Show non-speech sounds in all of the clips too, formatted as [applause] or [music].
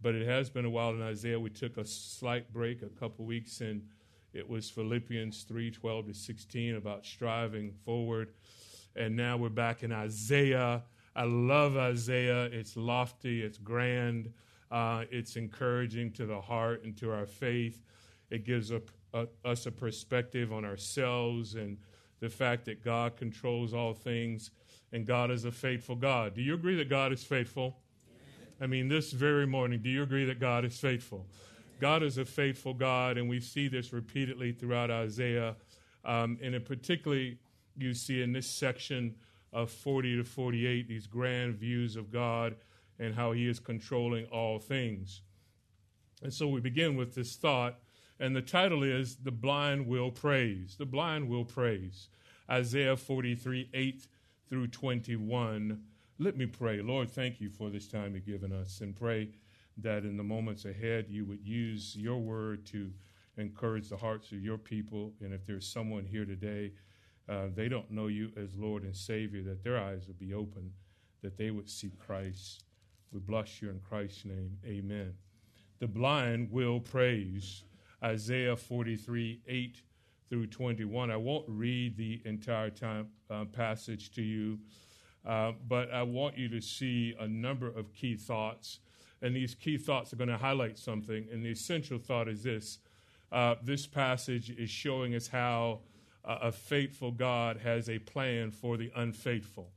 but it has been a while in Isaiah. We took a slight break a couple weeks, and it was Philippians 3 12 to 16 about striving forward. And now we're back in Isaiah. I love Isaiah. It's lofty, it's grand, uh, it's encouraging to the heart and to our faith. It gives a, a, us a perspective on ourselves and the fact that God controls all things and God is a faithful God. Do you agree that God is faithful? I mean, this very morning, do you agree that God is faithful? God is a faithful God, and we see this repeatedly throughout Isaiah. Um, and particularly, you see in this section of 40 to 48 these grand views of God and how He is controlling all things. And so we begin with this thought, and the title is The Blind Will Praise. The Blind Will Praise. Isaiah 43 8 through 21. Let me pray. Lord, thank you for this time you've given us, and pray that in the moments ahead you would use your word to encourage the hearts of your people. And if there's someone here today, uh, they don't know you as Lord and Savior, that their eyes would be open, that they would see Christ. We bless you in Christ's name. Amen. The blind will praise. Isaiah 43 8 through 21. I won't read the entire time uh, passage to you, uh, but I want you to see a number of key thoughts. And these key thoughts are going to highlight something. And the essential thought is this uh, this passage is showing us how a faithful God has a plan for the unfaithful.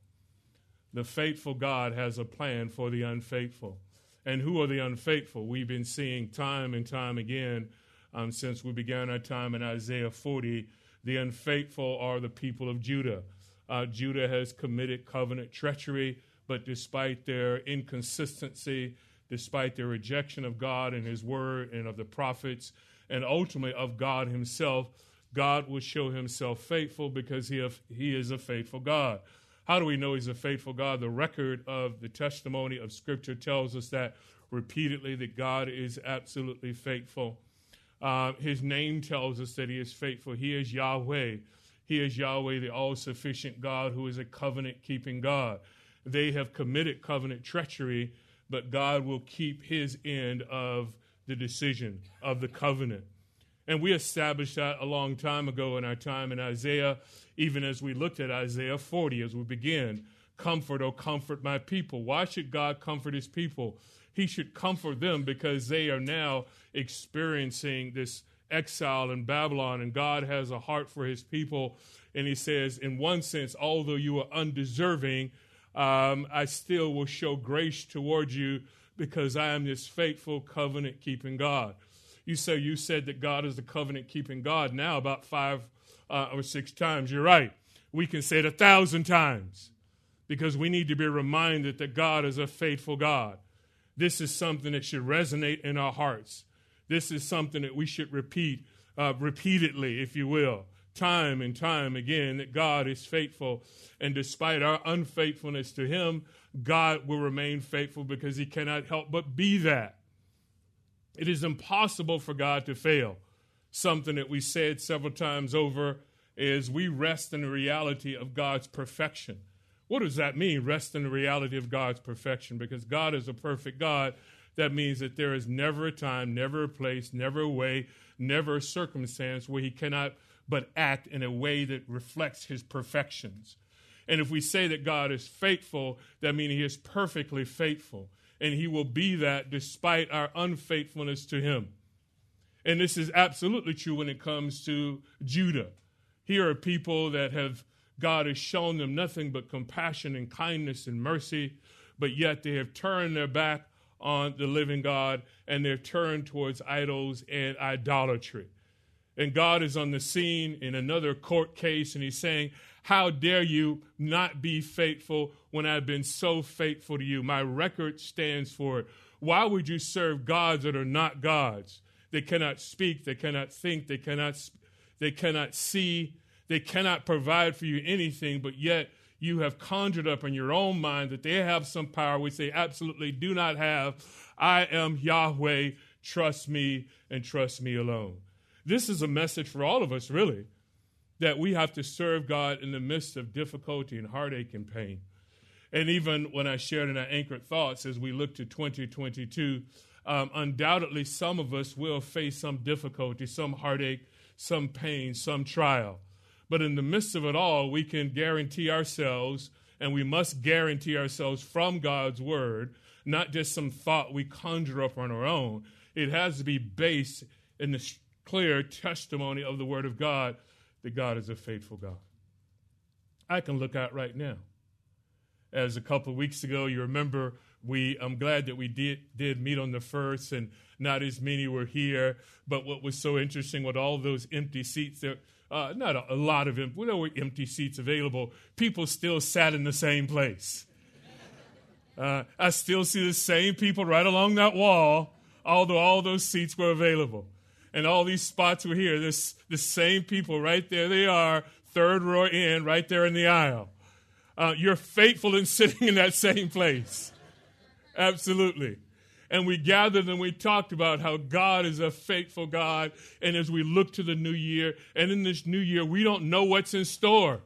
The faithful God has a plan for the unfaithful. And who are the unfaithful? We've been seeing time and time again um, since we began our time in Isaiah 40. The unfaithful are the people of Judah. Uh, Judah has committed covenant treachery, but despite their inconsistency, despite their rejection of God and His word and of the prophets, and ultimately of God Himself, God will show Himself faithful because He, have, he is a faithful God. How do we know He's a faithful God? The record of the testimony of Scripture tells us that repeatedly that God is absolutely faithful. Uh, his name tells us that he is faithful. He is Yahweh. He is Yahweh, the all sufficient God who is a covenant keeping God. They have committed covenant treachery, but God will keep his end of the decision, of the covenant. And we established that a long time ago in our time in Isaiah, even as we looked at Isaiah 40 as we begin. Comfort, oh, comfort my people. Why should God comfort his people? he should comfort them because they are now experiencing this exile in Babylon, and God has a heart for his people. And he says, in one sense, although you are undeserving, um, I still will show grace toward you because I am this faithful covenant keeping God. You say you said that God is the covenant keeping God now about five uh, or six times. You're right. We can say it a thousand times because we need to be reminded that God is a faithful God. This is something that should resonate in our hearts. This is something that we should repeat uh, repeatedly, if you will, time and time again, that God is faithful. And despite our unfaithfulness to Him, God will remain faithful because He cannot help but be that. It is impossible for God to fail. Something that we said several times over is we rest in the reality of God's perfection. What does that mean? Rest in the reality of God's perfection. Because God is a perfect God, that means that there is never a time, never a place, never a way, never a circumstance where He cannot but act in a way that reflects His perfections. And if we say that God is faithful, that means He is perfectly faithful. And He will be that despite our unfaithfulness to Him. And this is absolutely true when it comes to Judah. Here are people that have God has shown them nothing but compassion and kindness and mercy, but yet they have turned their back on the living God and they've turned towards idols and idolatry. And God is on the scene in another court case and he's saying, How dare you not be faithful when I've been so faithful to you? My record stands for it. Why would you serve gods that are not gods? They cannot speak, they cannot think, they cannot, they cannot see, they cannot provide for you anything, but yet you have conjured up in your own mind that they have some power which they absolutely do not have. I am Yahweh. Trust me and trust me alone. This is a message for all of us, really, that we have to serve God in the midst of difficulty and heartache and pain. And even when I shared in our anchored thoughts as we look to 2022, um, undoubtedly some of us will face some difficulty, some heartache, some pain, some trial. But in the midst of it all, we can guarantee ourselves, and we must guarantee ourselves from God's word, not just some thought we conjure up on our own. It has to be based in the clear testimony of the word of God that God is a faithful God. I can look at right now. As a couple of weeks ago, you remember we I'm glad that we did did meet on the first and not as many were here. But what was so interesting with all those empty seats there uh, not a, a, lot of there were empty seats available. People still sat in the same place. Uh, I still see the same people right along that wall, although all those seats were available. And all these spots were here. This the same people right there. They are, third row in, right there in the aisle. Uh, you're faithful in [laughs] sitting in that same place. Absolutely. And we gathered and we talked about how God is a faithful God. And as we look to the new year, and in this new year, we don't know what's in store.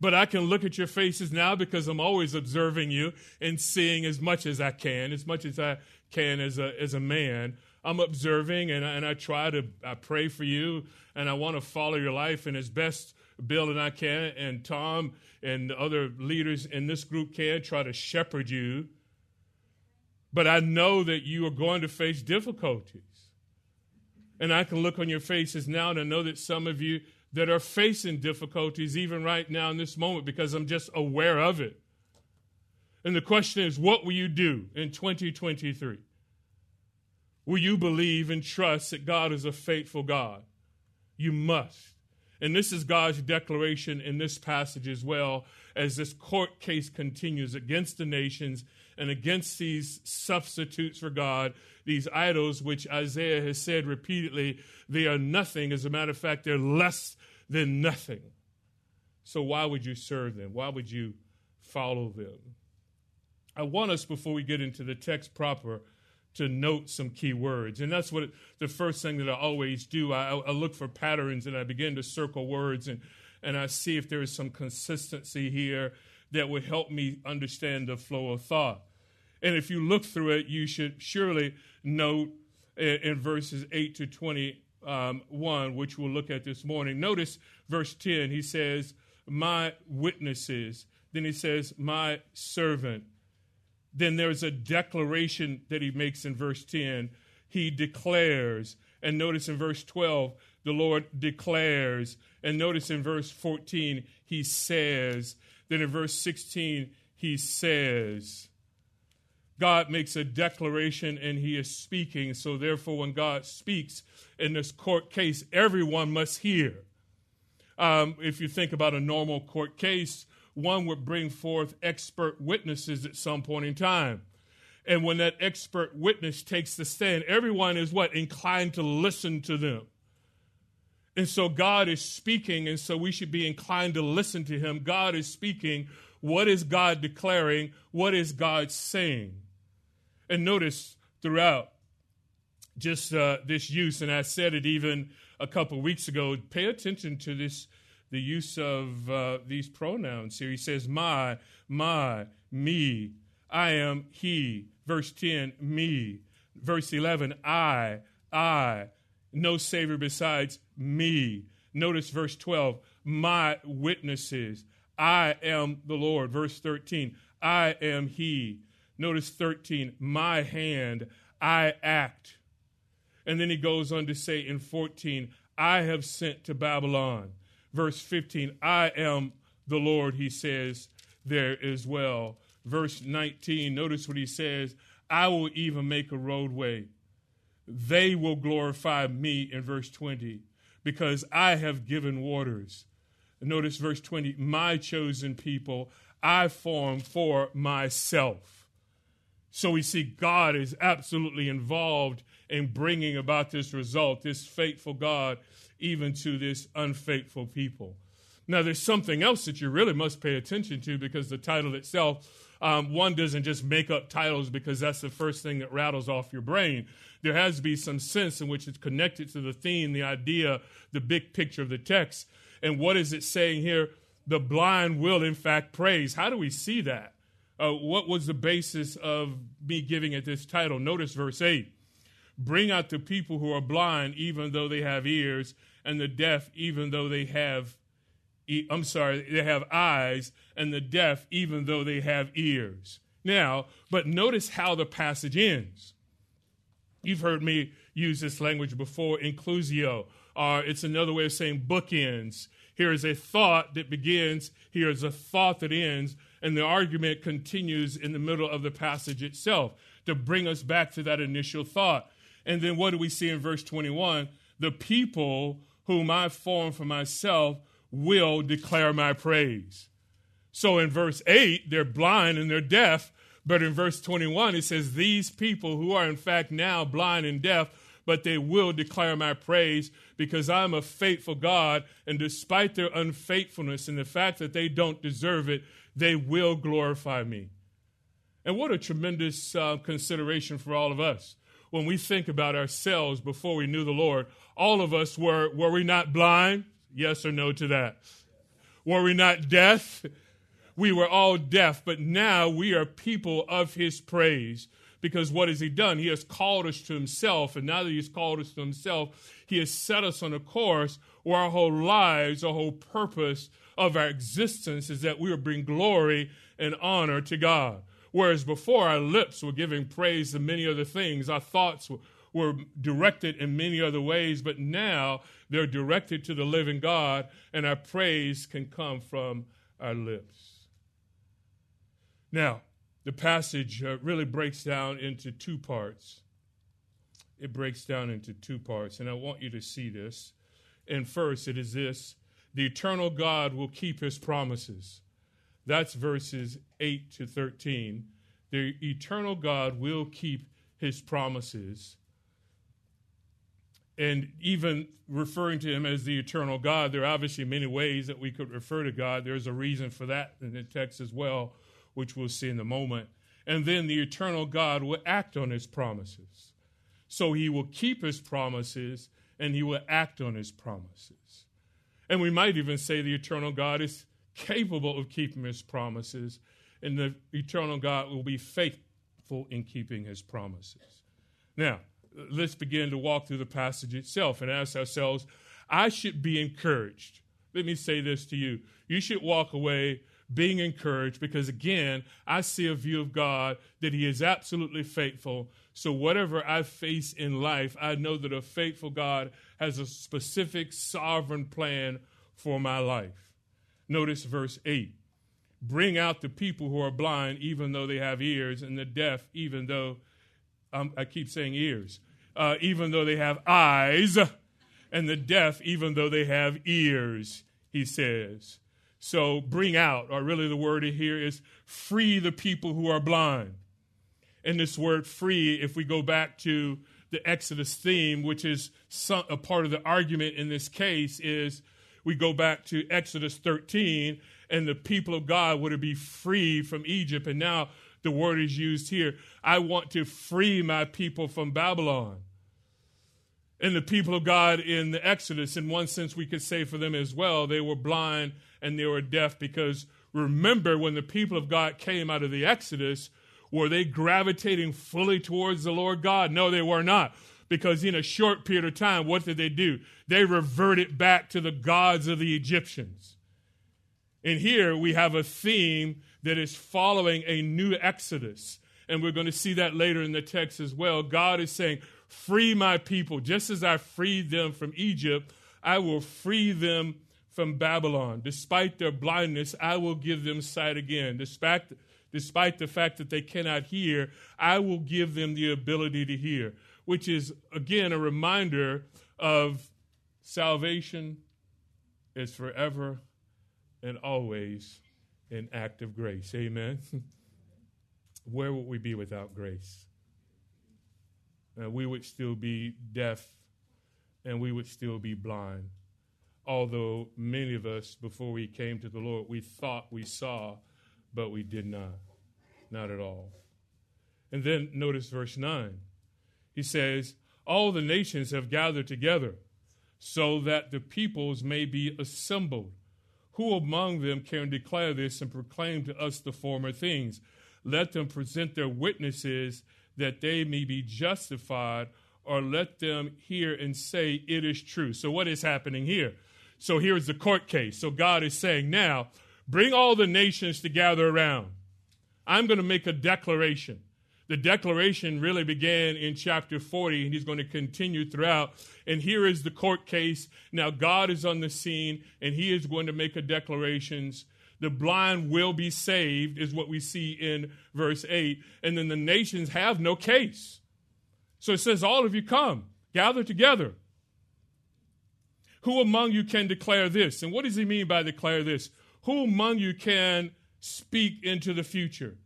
But I can look at your faces now because I'm always observing you and seeing as much as I can, as much as I can as a, as a man. I'm observing and I, and I try to I pray for you and I want to follow your life and as best Bill and I can and Tom and other leaders in this group can try to shepherd you but I know that you are going to face difficulties. And I can look on your faces now and I know that some of you that are facing difficulties even right now in this moment because I'm just aware of it. And the question is, what will you do in 2023? Will you believe and trust that God is a faithful God? You must. And this is God's declaration in this passage as well as this court case continues against the nations and against these substitutes for God, these idols, which Isaiah has said repeatedly, they are nothing. As a matter of fact, they're less than nothing. So why would you serve them? Why would you follow them? I want us, before we get into the text proper, to note some key words. And that's what the first thing that I always do. I, I, look for patterns and I begin to circle words and, and I see if there is some consistency here that would help me understand the flow of thought. And if you look through it, you should surely note in, verses 8 to 21, um, which we'll look at this morning. Notice verse 10, he says, My witnesses. Then he says, My servant. Then there's a declaration that he makes in verse 10. He declares. And notice in verse 12, the Lord declares. And notice in verse 14, he says. Then in verse 16, he says. God makes a declaration and he is speaking. So, therefore, when God speaks in this court case, everyone must hear. Um, if you think about a normal court case, one would bring forth expert witnesses at some point in time. And when that expert witness takes the stand, everyone is what? Inclined to listen to them. And so God is speaking, and so we should be inclined to listen to him. God is speaking. What is God declaring? What is God saying? And notice throughout just uh, this use, and I said it even a couple weeks ago, pay attention to this the use of uh, these pronouns here. He says, my, my, me, I am he. Verse 10, me. Verse 11, I, I, no Savior besides me. Notice verse 12, my witnesses. I am the Lord. Verse 13, I am he. Notice 13, my hand, I act. And then he goes on to say in 14, I have sent to Babylon. Verse 15, I am the Lord, he says there as well. Verse 19, notice what he says I will even make a roadway. They will glorify me in verse 20 because I have given waters. Notice verse 20, my chosen people I form for myself. So we see God is absolutely involved in bringing about this result, this faithful God, even to this unfaithful people. Now, there's something else that you really must pay attention to because the title itself, um, one doesn't just make up titles because that's the first thing that rattles off your brain. There has to be some sense in which it's connected to the theme, the idea, the big picture of the text. And what is it saying here? The blind will, in fact, praise. How do we see that? Uh, what was the basis of me giving it this title? Notice verse 8 Bring out the people who are blind, even though they have ears, and the deaf, even though they have, I'm sorry, they have eyes, and the deaf, even though they have ears. Now, but notice how the passage ends. You've heard me use this language before, inclusio, or it's another way of saying bookends. Here is a thought that begins, here is a thought that ends, and the argument continues in the middle of the passage itself to bring us back to that initial thought. And then what do we see in verse 21? The people whom I formed for myself will declare my praise. So in verse 8, they're blind and they're deaf. But in verse 21, it says, These people who are in fact now blind and deaf, but they will declare my praise because I'm a faithful God. And despite their unfaithfulness and the fact that they don't deserve it, they will glorify me. And what a tremendous uh, consideration for all of us when we think about ourselves before we knew the Lord. All of us were, were we not blind? Yes or no to that? Were we not deaf? We were all deaf, but now we are people of his praise. Because what has he done? He has called us to himself, and now that he's called us to himself, he has set us on a course where our whole lives, our whole purpose of our existence is that we will bring glory and honor to God. Whereas before, our lips were giving praise to many other things, our thoughts were, were directed in many other ways, but now they're directed to the living God, and our praise can come from our lips. Now, the passage uh, really breaks down into two parts. It breaks down into two parts, and I want you to see this. And first, it is this the eternal God will keep his promises. That's verses 8 to 13. The eternal God will keep his promises. And even referring to him as the eternal God, there are obviously many ways that we could refer to God. There's a reason for that in the text as well, which we'll see in a moment. And then the eternal God will act on his promises. So he will keep his promises and he will act on his promises. And we might even say the eternal God is capable of keeping his promises, and the eternal God will be faithful in keeping his promises. Now, let's begin to walk through the passage itself and ask ourselves I should be encouraged. Let me say this to you. You should walk away being encouraged because, again, I see a view of God that He is absolutely faithful. So, whatever I face in life, I know that a faithful God has a specific sovereign plan for my life. Notice verse 8 Bring out the people who are blind, even though they have ears, and the deaf, even though, um, I keep saying ears, uh, even though they have eyes, and the deaf, even though they have ears, he says. So bring out, or really the word here is free the people who are blind. And this word free, if we go back to the Exodus theme, which is some, a part of the argument in this case, is we go back to Exodus 13, and the people of God were to be free from Egypt. And now the word is used here I want to free my people from Babylon. And the people of God in the Exodus, in one sense, we could say for them as well, they were blind and they were deaf because remember when the people of God came out of the Exodus, were they gravitating fully towards the Lord God? No, they were not. Because in a short period of time, what did they do? They reverted back to the gods of the Egyptians. And here we have a theme that is following a new Exodus. And we're going to see that later in the text as well. God is saying, Free my people. Just as I freed them from Egypt, I will free them from Babylon. Despite their blindness, I will give them sight again. Despite, despite the fact that they cannot hear, I will give them the ability to hear, which is, again, a reminder of salvation is forever and always an act of grace. Amen. [laughs] Where would we be without grace? Uh, we would still be deaf and we would still be blind although many of us, before we came to the Lord, we thought we saw, but we did not. Not at all. And then notice verse 9. He says, All the nations have gathered together so that the peoples may be assembled. Who among them can declare this and proclaim to us the former things? let them present their witnesses that they may be justified, or let them hear and say, It is true. So, what is happening here? So, here's the court case. So, God is saying, Now, bring all the nations to gather around. I'm going to make a declaration. The declaration really began in chapter 40, and he's going to continue throughout. And here is the court case. Now, God is on the scene, and he is going to make a declarations the blind will be saved, is what we see in verse 8. And then the nations have no case. So it says, All of you come, gather together. Who among you can declare this? And what does he mean by declare this? Who among you can speak into the future?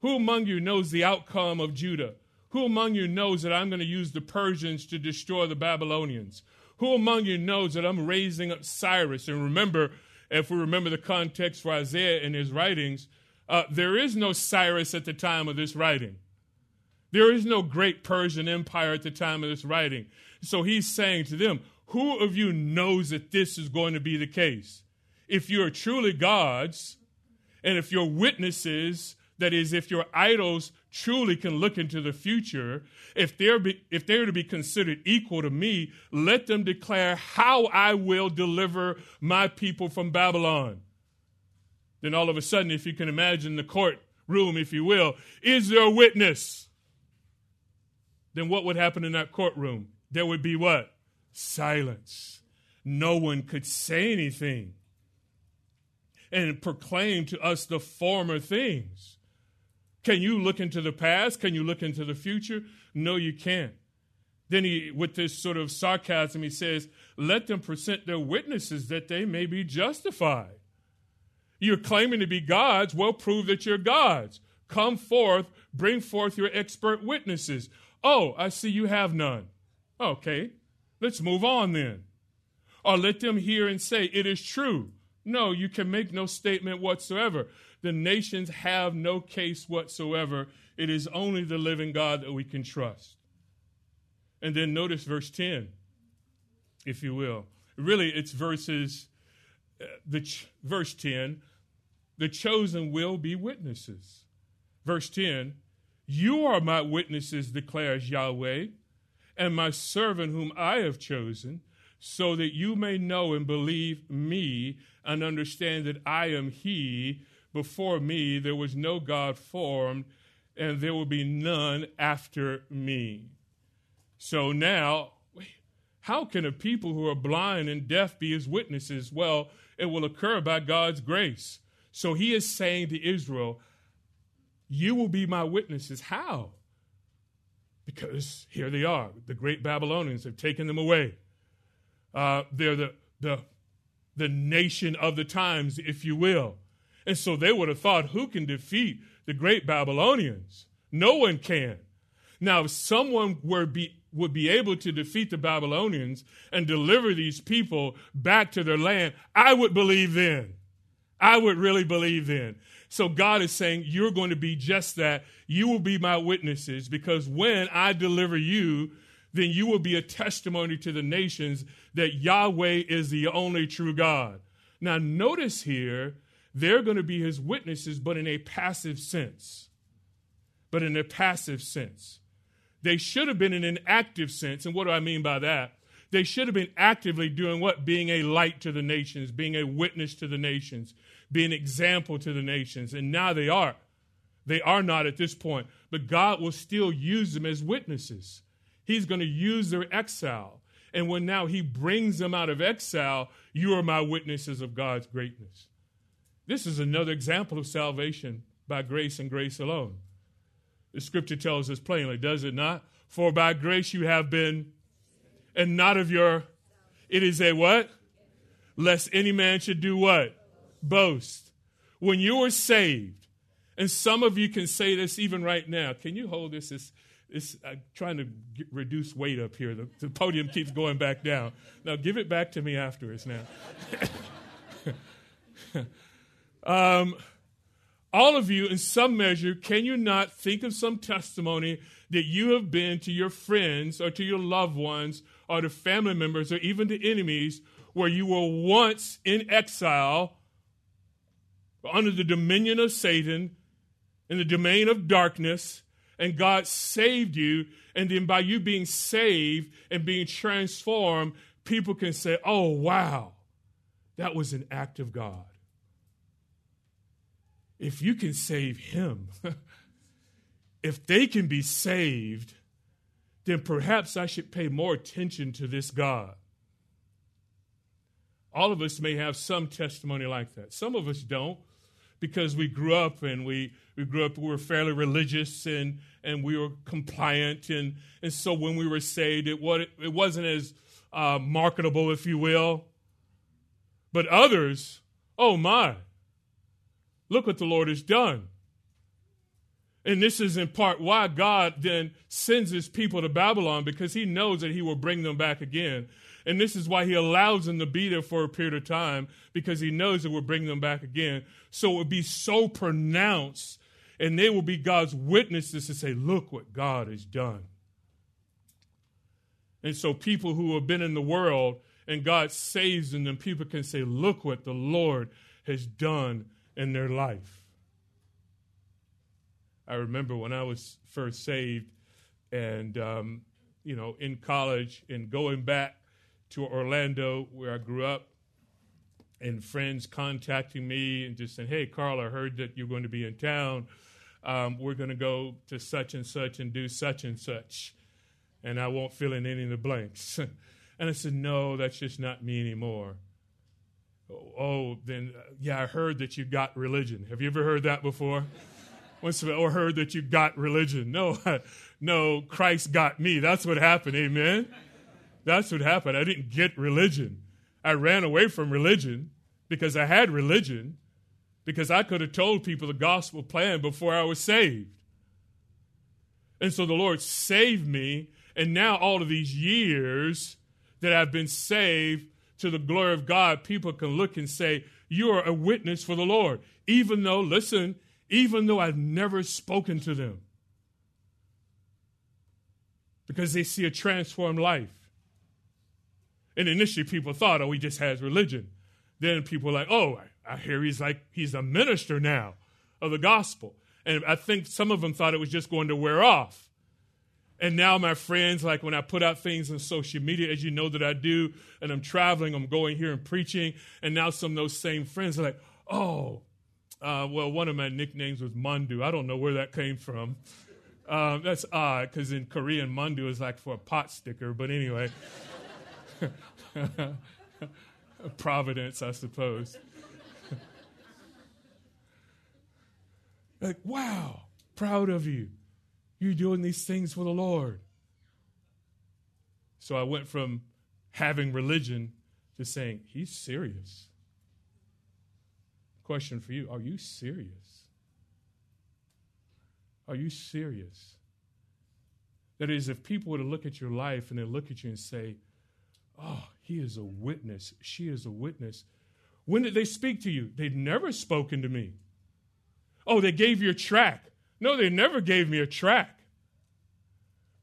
Who among you knows the outcome of Judah? Who among you knows that I'm going to use the Persians to destroy the Babylonians? Who among you knows that I'm raising up Cyrus? And remember, if we remember the context for Isaiah and his writings, uh, there is no Cyrus at the time of this writing. There is no great Persian empire at the time of this writing. So he's saying to them, Who of you knows that this is going to be the case? If you're truly God's, and if you're witnesses, that is, if your idols truly can look into the future, if they're, be, if they're to be considered equal to me, let them declare how I will deliver my people from Babylon. Then all of a sudden, if you can imagine the courtroom, if you will, is there a witness? Then what would happen in that courtroom? There would be what? Silence. No one could say anything and proclaim to us the former things. Can you look into the past? Can you look into the future? No, you can't. Then he, with this sort of sarcasm, he says, Let them present their witnesses that they may be justified. You're claiming to be gods, well, prove that you're gods. Come forth, bring forth your expert witnesses. Oh, I see you have none. Okay, let's move on then. Or let them hear and say, It is true. No, you can make no statement whatsoever. The nations have no case whatsoever. It is only the living God that we can trust. And then notice verse 10, if you will. Really, it's verses, uh, the ch- verse 10, the chosen will be witnesses. Verse 10, you are my witnesses, declares Yahweh, and my servant whom I have chosen, so that you may know and believe me and understand that I am he before me there was no God formed, and there will be none after me. So now, how can a people who are blind and deaf be his witnesses? Well, it will occur by God's grace. So he is saying to Israel, You will be my witnesses. How? Because here they are. The great Babylonians have taken them away. Uh, they're the, the, the nation of the times, if you will. And so they would have thought, who can defeat the great Babylonians? No one can. Now, if someone were be, would be able to defeat the Babylonians and deliver these people back to their land, I would believe then. I would really believe then. So God is saying, You're going to be just that. You will be my witnesses because when I deliver you, then you will be a testimony to the nations that Yahweh is the only true God. Now, notice here they're going to be his witnesses, but in a passive sense. But in a passive sense. They should have been in an active sense. And what do I mean by that? They should have been actively doing what? Being a light to the nations, being a witness to the nations, being an example to the nations. And now they are. They are not at this point. But God will still use them as witnesses. He's going to use their exile. And when now He brings them out of exile, you are my witnesses of God's greatness. This is another example of salvation by grace and grace alone. The scripture tells us plainly, does it not? For by grace you have been, and not of your. It is a what? Lest any man should do what? Boast. When you are saved, and some of you can say this even right now. Can you hold this? It's, it's I'm trying to get, reduce weight up here. The, the podium keeps going back down. Now give it back to me afterwards now. [laughs] Um, all of you, in some measure, can you not think of some testimony that you have been to your friends or to your loved ones or to family members or even to enemies where you were once in exile under the dominion of Satan in the domain of darkness, and God saved you. And then by you being saved and being transformed, people can say, oh, wow, that was an act of God. If you can save him, [laughs] if they can be saved, then perhaps I should pay more attention to this God. All of us may have some testimony like that. Some of us don't because we grew up and we, we grew up, we were fairly religious and, and we were compliant. And, and so when we were saved, it, was, it wasn't as uh, marketable, if you will. But others, oh my, look what the Lord has done. And this is in part why God then sends his people to Babylon because he knows that he will bring them back again. And this is why he allows them to be there for a period of time because he knows it will bring them back again. So it will be so pronounced and they will be God's witnesses to say, look what God has done. And so people who have been in the world and God saves them, people can say, look what the Lord has done in their life. I remember when I was first saved and, um, you know, in college and going back to Orlando, where I grew up, and friends contacting me and just saying, "Hey, Carl, I heard that you're going to be in town. Um, we're going to go to such and such and do such and such," and I won't fill in any of the blanks. [laughs] and I said, "No, that's just not me anymore." Oh, oh then uh, yeah, I heard that you got religion. Have you ever heard that before? [laughs] Once or heard that you got religion? No, [laughs] no, Christ got me. That's what happened. Amen. That's what happened. I didn't get religion. I ran away from religion because I had religion, because I could have told people the gospel plan before I was saved. And so the Lord saved me, and now all of these years that I've been saved to the glory of God, people can look and say, You are a witness for the Lord. Even though, listen, even though I've never spoken to them. Because they see a transformed life. And initially people thought, oh, he just has religion. Then people were like, oh, I hear he's like, he's a minister now of the gospel. And I think some of them thought it was just going to wear off. And now my friends, like when I put out things on social media, as you know that I do, and I'm traveling, I'm going here and preaching, and now some of those same friends are like, oh, uh, well, one of my nicknames was Mandu. I don't know where that came from. Um, that's odd because in Korean, Mandu is like for a pot sticker. But anyway, [laughs] Providence, I suppose. [laughs] like, wow, proud of you. You're doing these things for the Lord. So I went from having religion to saying, He's serious. Question for you Are you serious? Are you serious? That is, if people were to look at your life and they look at you and say, Oh, he is a witness. She is a witness. When did they speak to you? They'd never spoken to me. Oh, they gave you a track. No, they never gave me a track.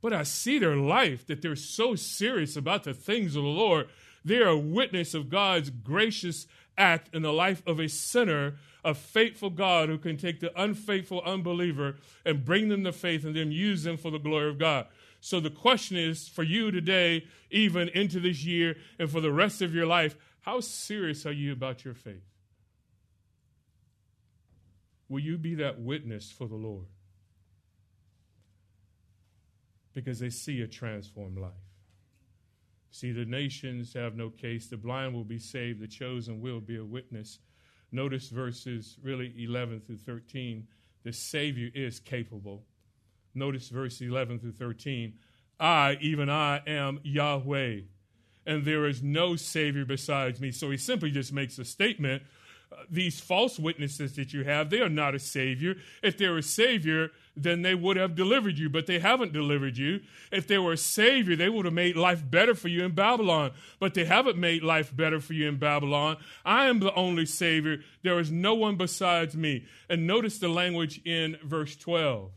But I see their life that they're so serious about the things of the Lord. They are a witness of God's gracious act in the life of a sinner, a faithful God who can take the unfaithful unbeliever and bring them to faith and then use them for the glory of God. So the question is for you today, even into this year and for the rest of your life, how serious are you about your faith? Will you be that witness for the Lord? Because they see a transformed life. See, the nations have no case. The blind will be saved. The chosen will be a witness. Notice verses really 11 through 13. The Savior is capable. Notice verse 11 through 13. I, even I, am Yahweh, and there is no Savior besides me. So he simply just makes a statement. These false witnesses that you have, they are not a Savior. If they're a Savior, then they would have delivered you, but they haven't delivered you. If they were a Savior, they would have made life better for you in Babylon, but they haven't made life better for you in Babylon. I am the only Savior. There is no one besides me. And notice the language in verse 12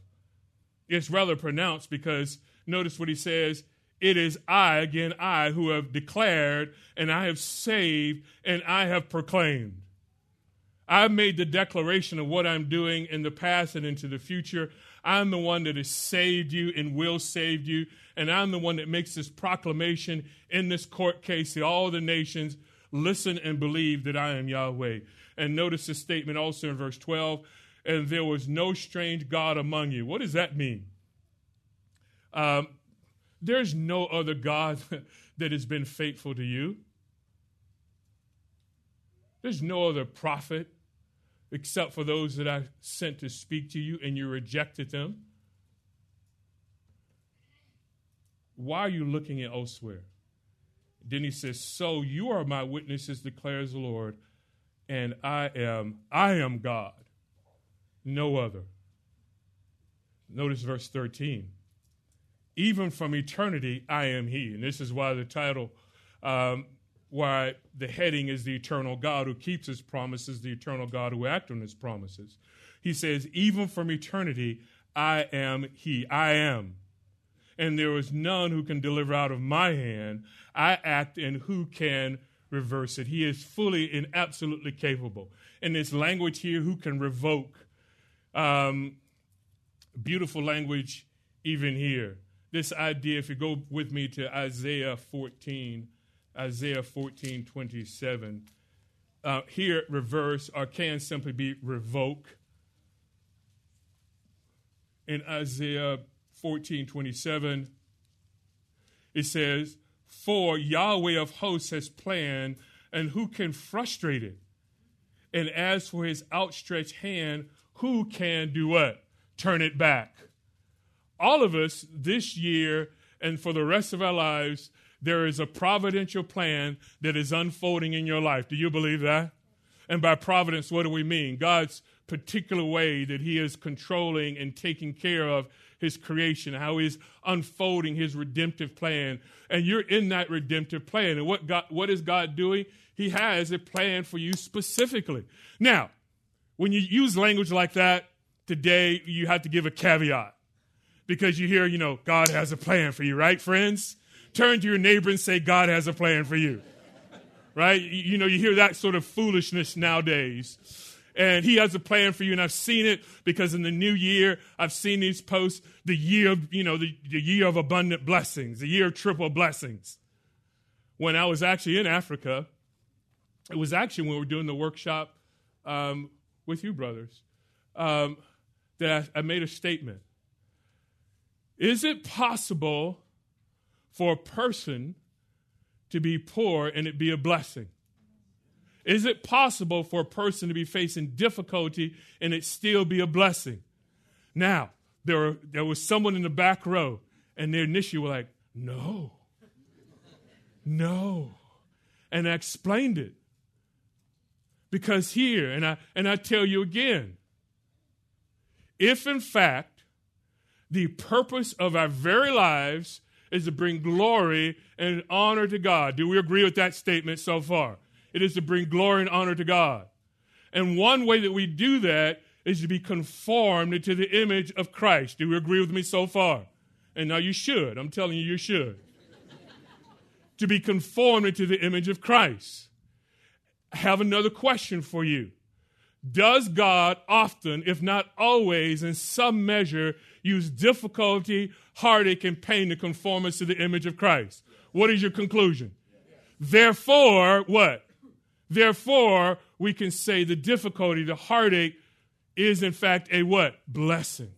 it's rather pronounced because notice what he says it is I, again, I, who have declared and I have saved and I have proclaimed. I've made the declaration of what I'm doing in the past and into the future. I'm the one that has saved you and will save you. And I'm the one that makes this proclamation in this court case to all the nations listen and believe that I am Yahweh. And notice the statement also in verse 12 and there was no strange God among you. What does that mean? Um, there's no other God [laughs] that has been faithful to you. There's no other prophet except for those that I sent to speak to you and you rejected them. Why are you looking at elsewhere? Then he says, So you are my witnesses, declares the Lord, and I am, I am God, no other. Notice verse 13. Even from eternity, I am He. And this is why the title, um, why the heading is the eternal God who keeps His promises, the eternal God who acts on His promises. He says, Even from eternity, I am He. I am. And there is none who can deliver out of my hand. I act, and who can reverse it? He is fully and absolutely capable. In this language here, who can revoke? Um, beautiful language, even here. This idea, if you go with me to Isaiah 14, Isaiah 14, 27, uh, here reverse or can simply be revoke. In Isaiah 14, 27, it says, For Yahweh of hosts has planned, and who can frustrate it? And as for his outstretched hand, who can do what? Turn it back. All of us this year and for the rest of our lives, there is a providential plan that is unfolding in your life. Do you believe that? And by providence, what do we mean? God's particular way that He is controlling and taking care of His creation, how He's unfolding His redemptive plan. And you're in that redemptive plan. And what, God, what is God doing? He has a plan for you specifically. Now, when you use language like that today, you have to give a caveat because you hear, you know, God has a plan for you, right, friends? Turn to your neighbor and say, God has a plan for you, right? You know, you hear that sort of foolishness nowadays. And he has a plan for you, and I've seen it because in the new year, I've seen these posts, the year of, you know, the, the year of abundant blessings, the year of triple blessings. When I was actually in Africa, it was actually when we were doing the workshop um, with you, brothers, um, that I, I made a statement. Is it possible for a person to be poor and it be a blessing? Is it possible for a person to be facing difficulty and it still be a blessing? Now, there, were, there was someone in the back row, and they initially were like, no, no. And I explained it. Because here, and I, and I tell you again, if in fact the purpose of our very lives is to bring glory and honor to God, do we agree with that statement so far? It is to bring glory and honor to God. And one way that we do that is to be conformed to the image of Christ. Do you agree with me so far? And now you should. I'm telling you, you should. to be conformed to the image of Christ. I have another question for you. Does God often, if not always, in some measure, use difficulty, heartache, and pain to conform us to the image of Christ? What is your conclusion? Therefore, what? Therefore, we can say the difficulty, the heartache, is in fact a what? Blessing.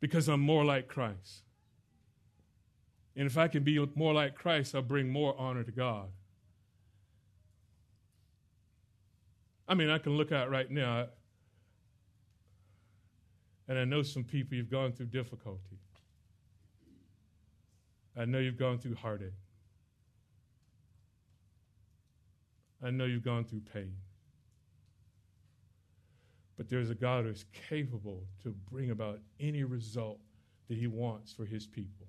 Because I'm more like Christ. And if I can be more like Christ, I'll bring more honor to God. I mean, I can look out right now, and I know some people you've gone through difficulty. I know you've gone through heartache. I know you've gone through pain. But there's a God who's capable to bring about any result that he wants for his people.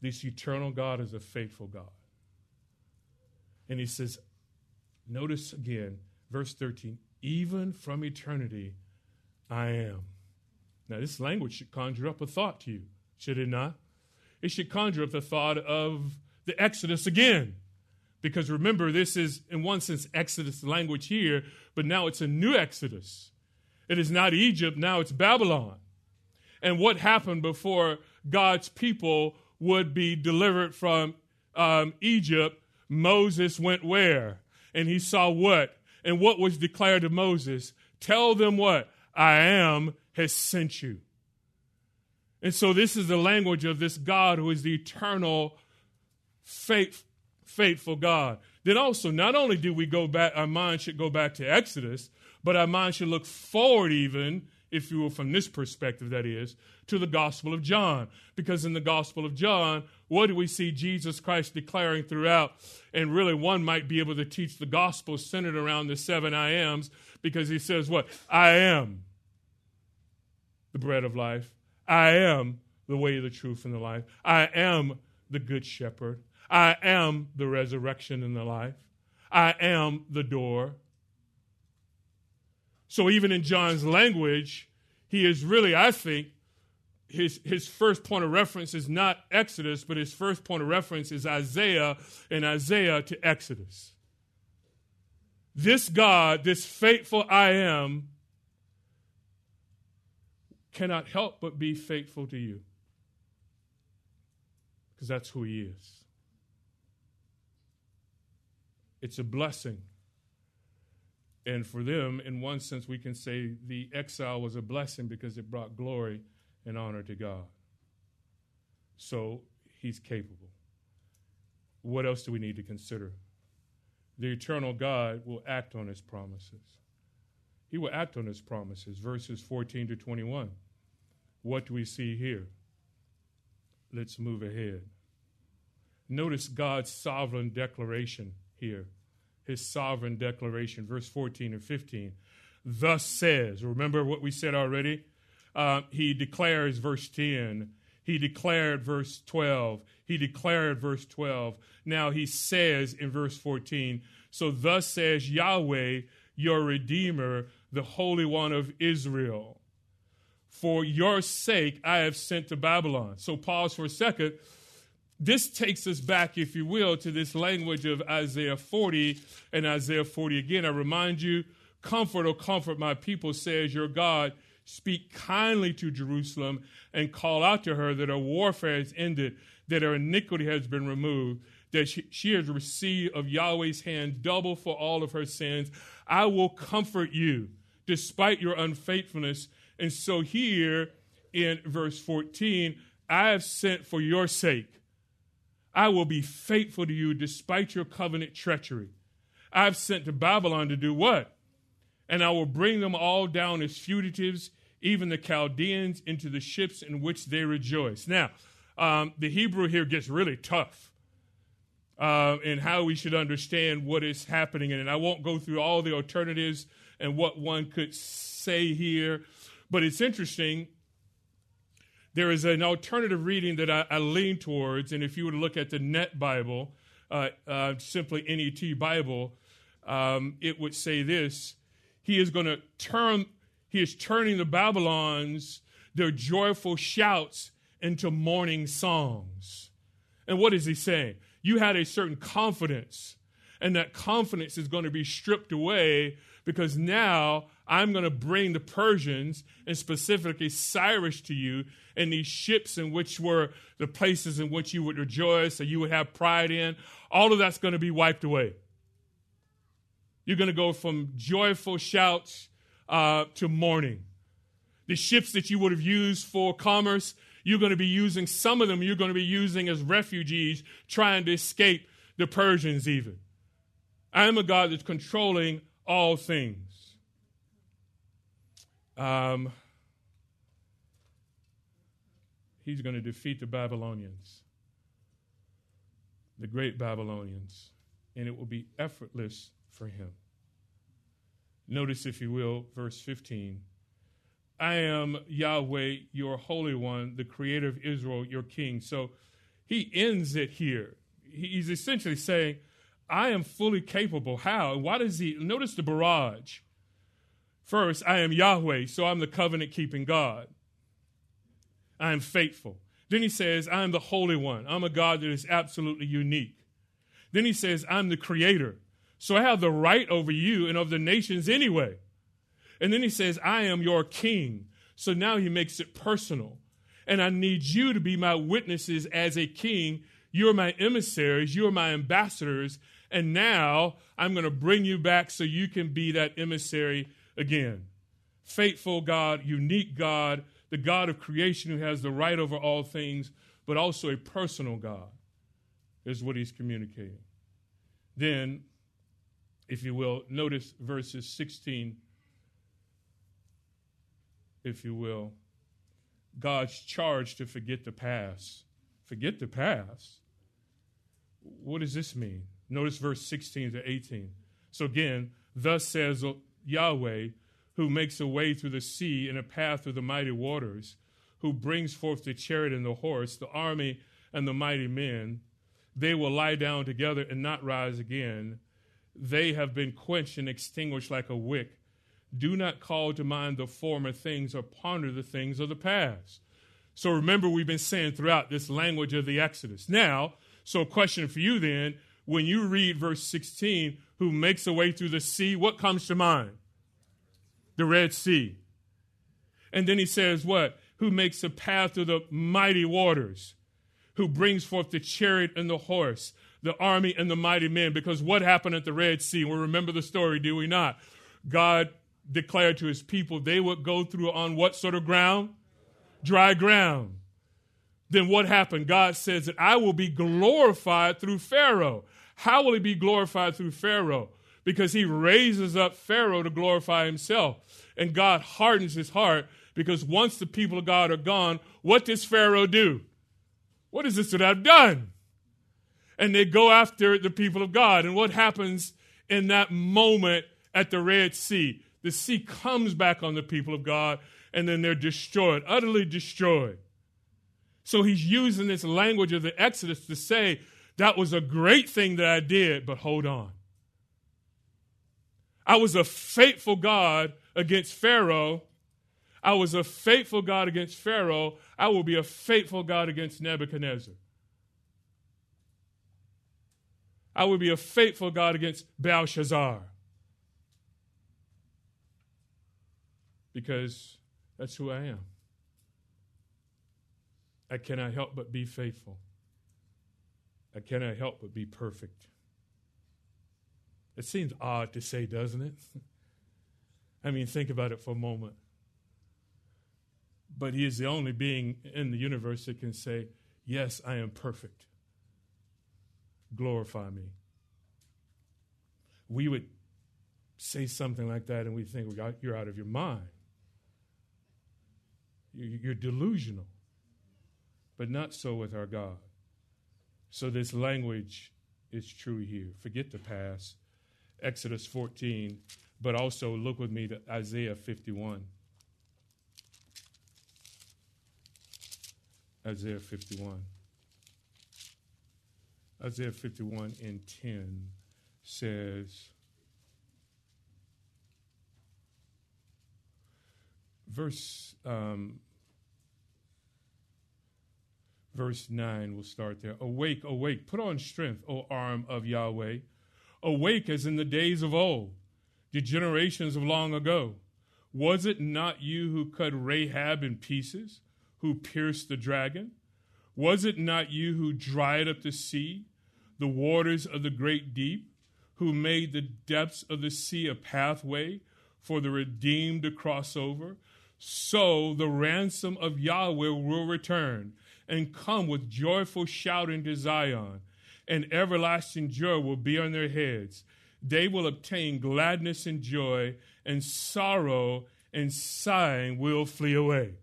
This eternal God is a faithful God. And he says, Notice again, verse 13, even from eternity, I am. Now, this language should conjure up a thought to you, should it not? It should conjure up the thought of the Exodus again, Because remember, this is, in one sense, Exodus language here, but now it's a new Exodus. It is not Egypt, now it's Babylon. And what happened before God's people would be delivered from um, Egypt? Moses went where? And he saw what? And what was declared to Moses? Tell them what? I am has sent you. And so this is the language of this God who is the eternal, faith, faithful God. Then also, not only do we go back, our mind should go back to Exodus, but our mind should look forward even, if you will, from this perspective, that is, to the Gospel of John. Because in the Gospel of John, what do we see Jesus Christ declaring throughout? And really, one might be able to teach the gospel centered around the seven I ams, because he says, What? I am the bread of life. I am the way, the truth, and the life. I am the good shepherd. I am the resurrection and the life. I am the door. So even in John's language, he is really, I think, his, his first point of reference is not Exodus, but his first point of reference is Isaiah and Isaiah to Exodus. This God, this faithful I am, cannot help but be faithful to you because that's who he is. It's a blessing. And for them, in one sense, we can say the exile was a blessing because it brought glory and honor to God. So he's capable. What else do we need to consider? The eternal God will act on his promises. He will act on his promises. Verses 14 to 21. What do we see here? Let's move ahead. Notice God's sovereign declaration here. His sovereign declaration, verse 14 and 15. Thus says, remember what we said already? Uh, he declares, verse 10. He declared, verse 12. He declared, verse 12. Now he says in verse 14, So thus says Yahweh, your Redeemer, the Holy One of Israel. For your sake I have sent to Babylon. So pause for a second. This takes us back, if you will, to this language of Isaiah 40 and Isaiah 40 again. I remind you, comfort, or comfort my people, says your God. Speak kindly to Jerusalem and call out to her that her warfare is ended, that her iniquity has been removed, that she, she has received of Yahweh's hand double for all of her sins. I will comfort you despite your unfaithfulness and so here in verse 14, I have sent for your sake. I will be faithful to you despite your covenant treachery. I've sent to Babylon to do what? And I will bring them all down as fugitives, even the Chaldeans, into the ships in which they rejoice. Now, um, the Hebrew here gets really tough uh, in how we should understand what is happening. And I won't go through all the alternatives and what one could say here. But it's interesting. There is an alternative reading that I, I lean towards, and if you were to look at the Net Bible, uh, uh, simply NET Bible, um, it would say this: He is going to turn. He is turning the Babylons their joyful shouts into mourning songs. And what is he saying? You had a certain confidence, and that confidence is going to be stripped away because now I'm going to bring the Persians and specifically Cyrus to you and these ships in which were the places in which you would rejoice or you would have pride in. All of that's going to be wiped away. You're going to go from joyful shouts uh, to mourning. The ships that you would have used for commerce, you're going to be using, some of them you're going to be using as refugees trying to escape the Persians, even. I am a God that's controlling all things. Um, he's going to defeat the Babylonians, the great Babylonians, and it will be effortless for him. Notice, if you will, verse 15. I am Yahweh, your Holy One, the Creator of Israel, your King. So he ends it here. He's essentially saying, I am fully capable. How? Why does he? Notice the barrage. First, I am Yahweh, so I'm the covenant keeping God. I am faithful. Then he says, I am the Holy One. I'm a God that is absolutely unique. Then he says, I'm the creator. So I have the right over you and of the nations anyway. And then he says, I am your king. So now he makes it personal. And I need you to be my witnesses as a king. You're my emissaries, you're my ambassadors. And now I'm going to bring you back so you can be that emissary again. Faithful God, unique God, the God of creation who has the right over all things, but also a personal God, is what he's communicating. Then, if you will, notice verses 16, if you will. God's charge to forget the past. Forget the past. What does this mean? Notice verse 16 to 18. So again, thus says Yahweh, who makes a way through the sea and a path through the mighty waters, who brings forth the chariot and the horse, the army and the mighty men. They will lie down together and not rise again. They have been quenched and extinguished like a wick. Do not call to mind the former things or ponder the things of the past. So remember, we've been saying throughout this language of the Exodus. Now, so question for you then when you read verse 16, who makes a way through the sea, what comes to mind? The Red Sea. And then he says, what? Who makes a path through the mighty waters, who brings forth the chariot and the horse, the army and the mighty men. Because what happened at the Red Sea? We remember the story, do we not? God declared to his people they would go through on what sort of ground? Dry ground. Then what happened? God says that I will be glorified through Pharaoh. How will he be glorified through Pharaoh? Because he raises up Pharaoh to glorify himself. And God hardens his heart because once the people of God are gone, what does Pharaoh do? What is this that I've done? And they go after the people of God. And what happens in that moment at the Red Sea? The sea comes back on the people of God, and then they're destroyed, utterly destroyed. So he's using this language of the Exodus to say that was a great thing that I did, but hold on. I was a faithful God against Pharaoh. I was a faithful God against Pharaoh. I will be a faithful God against Nebuchadnezzar. I will be a faithful God against Belshazzar. Because that's who I am. I cannot help but be faithful. I cannot help but be perfect. It seems odd to say, doesn't it? [laughs] I mean, think about it for a moment. But he is the only being in the universe that can say, Yes, I am perfect. Glorify me. We would say something like that and we think, well, You're out of your mind. You're delusional. But not so with our God. So this language is true here. Forget the past, Exodus 14, but also look with me to Isaiah 51. Isaiah 51. Isaiah 51 and 10 says, verse um, verse 9, we'll start there. Awake, awake, put on strength, O arm of Yahweh. Awake as in the days of old, the generations of long ago. Was it not you who cut Rahab in pieces, who pierced the dragon? Was it not you who dried up the sea, the waters of the great deep, who made the depths of the sea a pathway for the redeemed to cross over? So the ransom of Yahweh will return and come with joyful shouting to Zion, and everlasting joy will be on their heads. They will obtain gladness and joy, and sorrow and sighing will flee away.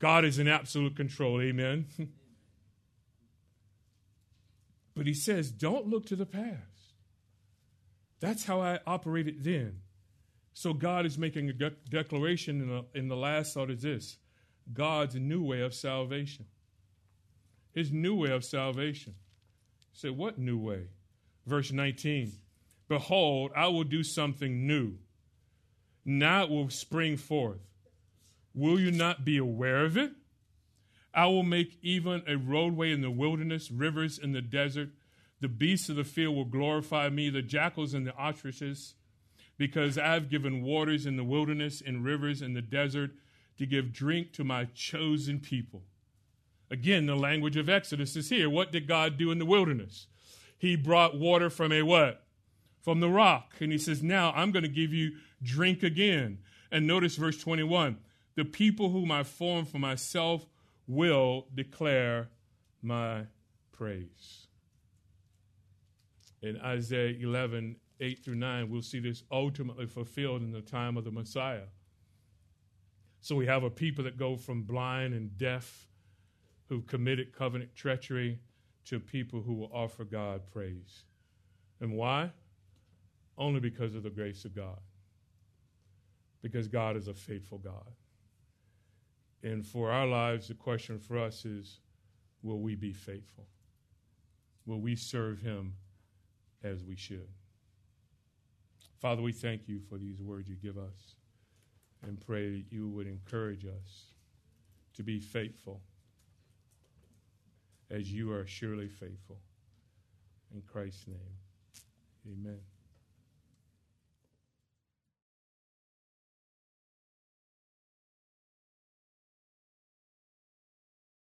God is in absolute control, amen. [laughs] but he says, don't look to the past. That's how I operated then. So God is making a de- declaration in the, in the last thought is this God's new way of salvation. His new way of salvation. Say, What new way? Verse 19 Behold, I will do something new. Now it will spring forth. Will you not be aware of it? I will make even a roadway in the wilderness, rivers in the desert. The beasts of the field will glorify me, the jackals and the ostriches, because I have given waters in the wilderness and rivers in the desert to give drink to my chosen people. Again, the language of Exodus is here. What did God do in the wilderness? He brought water from a what? From the rock. And he says, Now I'm going to give you drink again. And notice verse 21 The people whom I formed for myself will declare my praise. In Isaiah 11, 8 through 9, we'll see this ultimately fulfilled in the time of the Messiah. So we have a people that go from blind and deaf who committed covenant treachery to people who will offer God praise. And why? Only because of the grace of God. Because God is a faithful God. And for our lives, the question for us is will we be faithful? Will we serve Him as we should? Father, we thank you for these words you give us and pray that you would encourage us to be faithful as you are surely faithful. In Christ's name, amen.